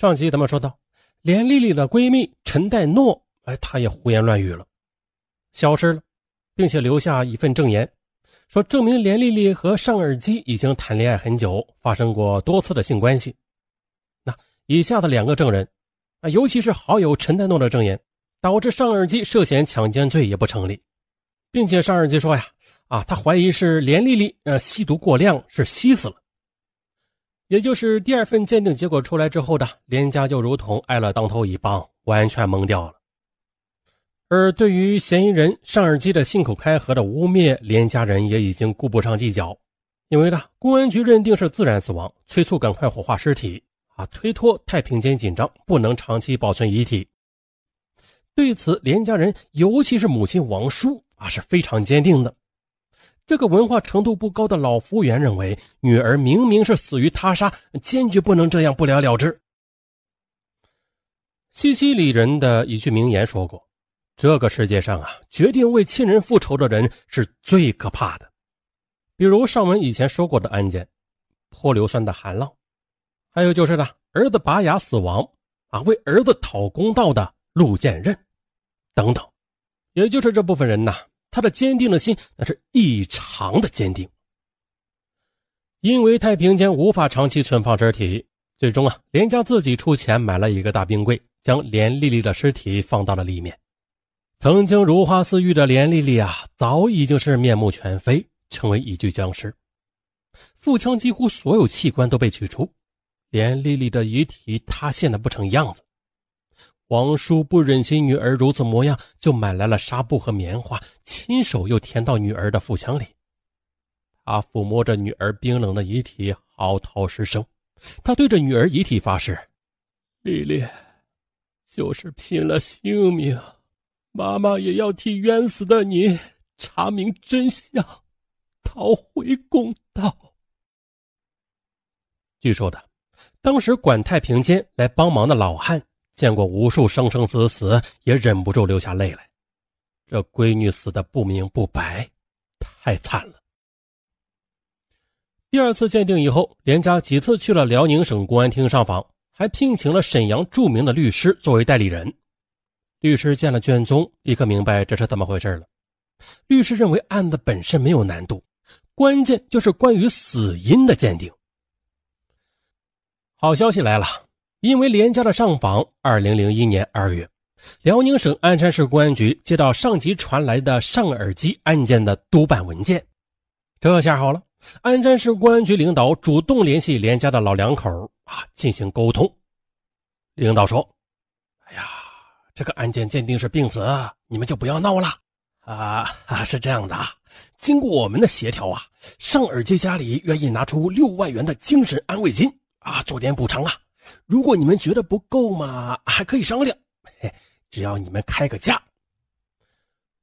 上集咱们说到，连丽丽的闺蜜陈代诺，哎，她也胡言乱语了，消失了，并且留下一份证言，说证明连丽丽和尚尔基已经谈恋爱很久，发生过多次的性关系。那以下的两个证人，啊，尤其是好友陈代诺的证言，导致尚尔基涉嫌强奸罪也不成立，并且尚尔基说呀，啊，他怀疑是连丽丽呃吸毒过量，是吸死了。也就是第二份鉴定结果出来之后的，连家就如同挨了当头一棒，完全懵掉了。而对于嫌疑人尚尔基的信口开河的污蔑，连家人也已经顾不上计较，因为呢，公安局认定是自然死亡，催促赶快火化尸体啊，推脱太平间紧张，不能长期保存遗体。对此，连家人尤其是母亲王叔啊是非常坚定的。这个文化程度不高的老服务员认为，女儿明明是死于他杀，坚决不能这样不了了之。西西里人的一句名言说过：“这个世界上啊，决定为亲人复仇的人是最可怕的。”比如上文以前说过的案件，泼硫酸的韩浪，还有就是呢，儿子拔牙死亡啊，为儿子讨公道的陆建任，等等，也就是这部分人呐。他的坚定的心，那是异常的坚定。因为太平间无法长期存放尸体，最终啊，连家自己出钱买了一个大冰柜，将连丽丽的尸体放到了里面。曾经如花似玉的连丽丽啊，早已经是面目全非，成为一具僵尸。腹腔几乎所有器官都被取出，连丽丽的遗体塌陷的不成样子。王叔不忍心女儿如此模样，就买来了纱布和棉花，亲手又填到女儿的腹腔里。他抚摸着女儿冰冷的遗体，嚎啕失声。他对着女儿遗体发誓：“丽丽，就是拼了性命，妈妈也要替冤死的你查明真相，讨回公道。”据说的，当时管太平间来帮忙的老汉。见过无数生生死死，也忍不住流下泪来。这闺女死的不明不白，太惨了。第二次鉴定以后，连家几次去了辽宁省公安厅上访，还聘请了沈阳著名的律师作为代理人。律师见了卷宗，立刻明白这是怎么回事了。律师认为案子本身没有难度，关键就是关于死因的鉴定。好消息来了。因为连家的上访，二零零一年二月，辽宁省鞍山市公安局接到上级传来的上耳机案件的督办文件，这下好了，鞍山市公安局领导主动联系连家的老两口啊进行沟通。领导说：“哎呀，这个案件鉴定是病死，你们就不要闹了啊啊！是这样的啊，经过我们的协调啊，上耳机家里愿意拿出六万元的精神安慰金啊，做点补偿啊。”如果你们觉得不够嘛，还可以商量。嘿，只要你们开个价。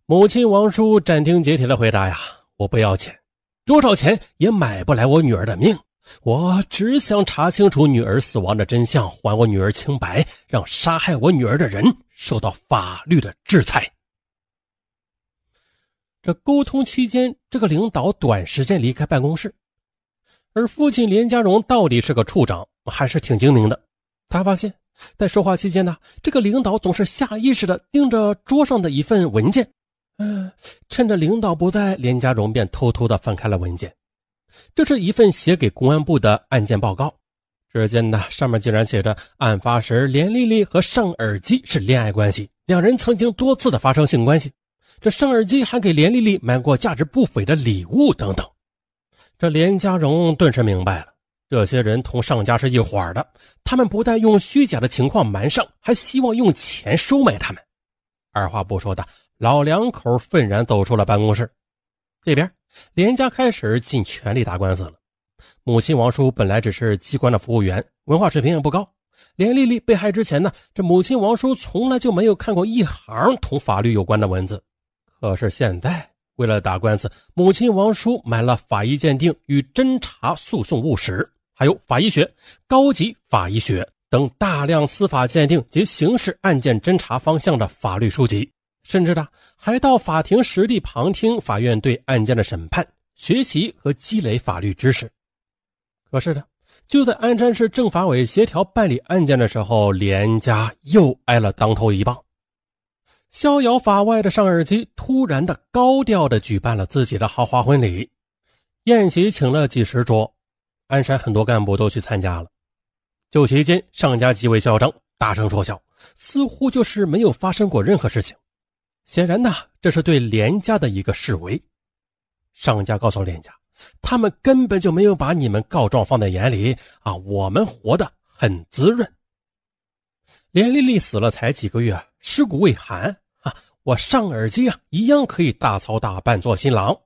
母亲王叔斩钉截铁的回答呀：“我不要钱，多少钱也买不来我女儿的命。我只想查清楚女儿死亡的真相，还我女儿清白，让杀害我女儿的人受到法律的制裁。”这沟通期间，这个领导短时间离开办公室，而父亲连家荣到底是个处长。还是挺精明的。他发现，在说话期间呢，这个领导总是下意识的盯着桌上的一份文件。嗯，趁着领导不在，连家荣便偷偷的翻开了文件。这是一份写给公安部的案件报告。只见呢，上面竟然写着：案发时，连丽丽和尚尔基是恋爱关系，两人曾经多次的发生性关系。这尚尔基还给连丽丽买过价值不菲的礼物等等。这连家荣顿时明白了。这些人同上家是一伙的，他们不但用虚假的情况瞒上，还希望用钱收买他们。二话不说的，老两口愤然走出了办公室。这边，连家开始尽全力打官司了。母亲王叔本来只是机关的服务员，文化水平也不高。连丽丽被害之前呢，这母亲王叔从来就没有看过一行同法律有关的文字。可是现在，为了打官司，母亲王叔买了法医鉴定与侦查诉讼务实。还有法医学、高级法医学等大量司法鉴定及刑事案件侦查方向的法律书籍，甚至呢，还到法庭实地旁听法院对案件的审判，学习和积累法律知识。可是呢，就在鞍山市政法委协调办理案件的时候，连家又挨了当头一棒。逍遥法外的尚尔基突然的高调的举办了自己的豪华婚礼，宴席请了几十桌，鞍山很多干部都去参加了。酒席间，尚家极为嚣张，大声说笑，似乎就是没有发生过任何事情。显然呢，这是对连家的一个示威。尚家告诉连家，他们根本就没有把你们告状放在眼里啊，我们活得很滋润。连丽丽死了才几个月，尸骨未寒啊，我尚尔基啊，一样可以大操大办做新郎。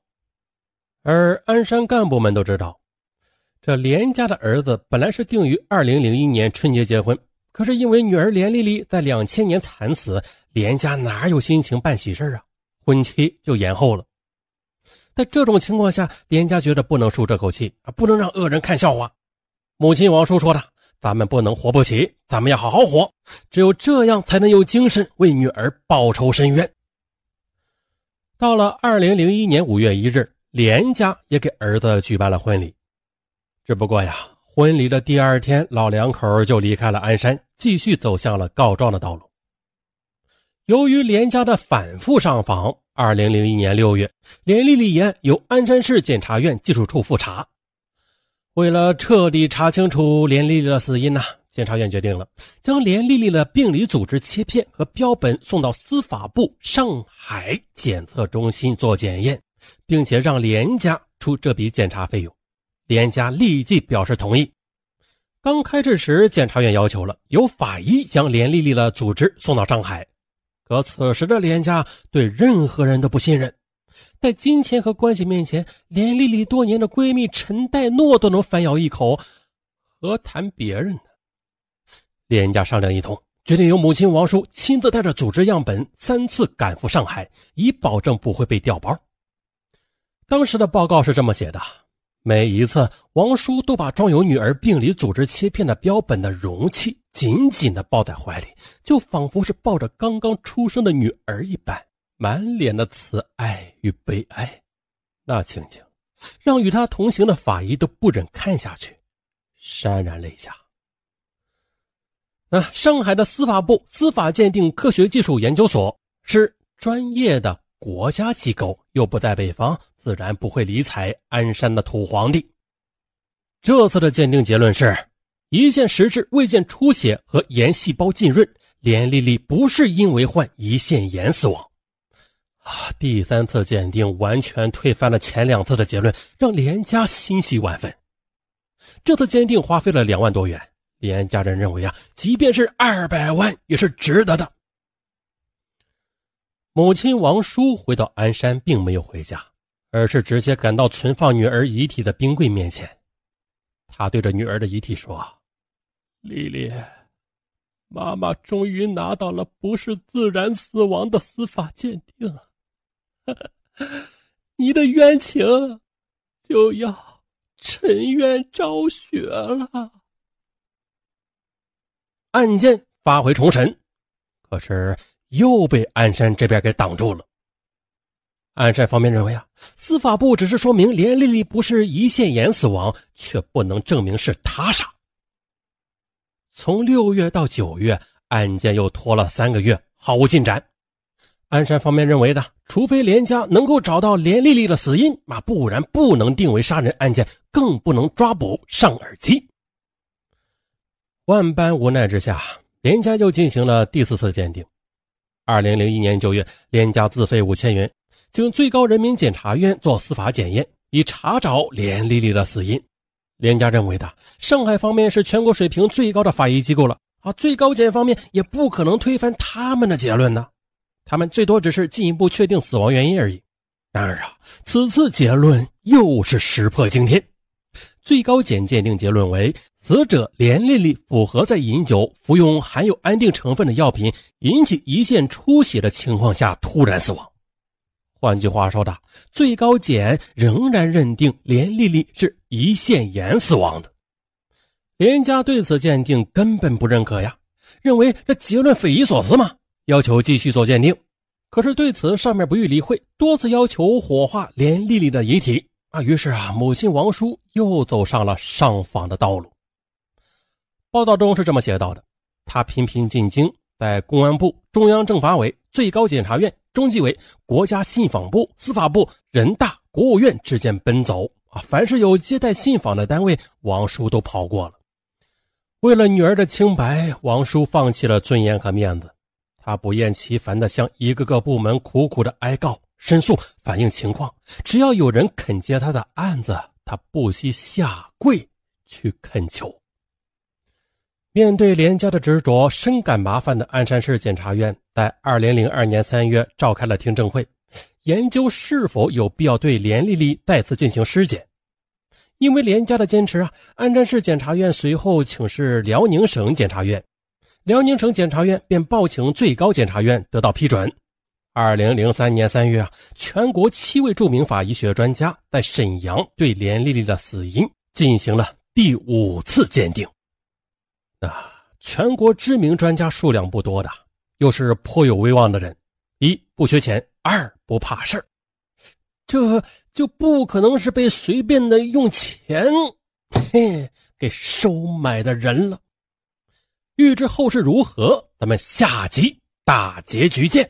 而鞍山干部们都知道。这连家的儿子本来是定于二零零一年春节结婚，可是因为女儿连丽丽在两千年惨死，连家哪有心情办喜事啊？婚期就延后了。在这种情况下，连家觉得不能输这口气啊，不能让恶人看笑话。母亲王叔说的：“咱们不能活不起，咱们要好好活，只有这样才能有精神为女儿报仇伸冤。”到了二零零一年五月一日，连家也给儿子举办了婚礼。只不过呀，婚礼的第二天，老两口就离开了鞍山，继续走向了告状的道路。由于连家的反复上访，二零零一年六月，连丽丽案由鞍山市检察院技术处复查。为了彻底查清楚连丽丽的死因呢，检察院决定了将连丽丽的病理组织切片和标本送到司法部上海检测中心做检验，并且让连家出这笔检查费用。连家立即表示同意。刚开始时，检察院要求了由法医将连丽丽的组织送到上海，可此时的连家对任何人都不信任，在金钱和关系面前，连丽丽多年的闺蜜陈代诺都能反咬一口，何谈别人呢？连家商量一通，决定由母亲王叔亲自带着组织样本三次赶赴上海，以保证不会被调包。当时的报告是这么写的。每一次，王叔都把装有女儿病理组织切片的标本的容器紧紧地抱在怀里，就仿佛是抱着刚刚出生的女儿一般，满脸的慈爱与悲哀。那情景，让与他同行的法医都不忍看下去，潸然泪下。那上海的司法部司法鉴定科学技术研究所是专业的国家机构，又不在北方。自然不会理睬鞍山的土皇帝。这次的鉴定结论是：胰腺实质未见出血和炎细胞浸润，连丽丽不是因为患胰腺炎死亡。啊！第三次鉴定完全推翻了前两次的结论，让连家欣喜万分。这次鉴定花费了两万多元，连家人认为啊，即便是二百万也是值得的。母亲王叔回到鞍山，并没有回家。而是直接赶到存放女儿遗体的冰柜面前，他对着女儿的遗体说：“丽丽，妈妈终于拿到了不是自然死亡的司法鉴定，你的冤情就要沉冤昭雪了。”案件发回重审，可是又被鞍山这边给挡住了。鞍山方面认为啊，司法部只是说明连丽丽不是胰腺炎死亡，却不能证明是他杀。从六月到九月，案件又拖了三个月，毫无进展。鞍山方面认为的，除非连家能够找到连丽丽的死因，那不然不能定为杀人案件，更不能抓捕上耳机。万般无奈之下，连家又进行了第四次鉴定。二零零一年九月，连家自费五千元。经最高人民检察院做司法检验，以查找连丽丽的死因。连家认为的，上海方面是全国水平最高的法医机构了啊，最高检方面也不可能推翻他们的结论呢。他们最多只是进一步确定死亡原因而已。然而啊，此次结论又是石破惊天。最高检鉴定结论为，死者连丽丽符合在饮酒、服用含有安定成分的药品引起胰腺出血的情况下突然死亡。换句话说的，最高检仍然认定连丽丽是胰腺炎死亡的。连家对此鉴定根本不认可呀，认为这结论匪夷所思嘛，要求继续做鉴定。可是对此上面不予理会，多次要求火化连丽丽的遗体啊。于是啊，母亲王叔又走上了上访的道路。报道中是这么写到的：他频频进京，在公安部、中央政法委、最高检察院、中纪委、国家信访部、司法部、人大、国务院之间奔走啊，凡是有接待信访的单位，王叔都跑过了。为了女儿的清白，王叔放弃了尊严和面子。他不厌其烦地向一个个部门苦苦的哀告、申诉、反映情况。只要有人肯接他的案子，他不惜下跪去恳求。面对连家的执着，深感麻烦的鞍山市检察院在二零零二年三月召开了听证会，研究是否有必要对连丽丽再次进行尸检。因为连家的坚持啊，鞍山市检察院随后请示辽宁省检察院。辽宁省检察院便报请最高检察院得到批准。二零零三年三月啊，全国七位著名法医学专家在沈阳对连丽丽的死因进行了第五次鉴定。啊，全国知名专家数量不多的，又是颇有威望的人，一不缺钱，二不怕事儿，这就不可能是被随便的用钱嘿给收买的人了。欲知后事如何，咱们下集大结局见。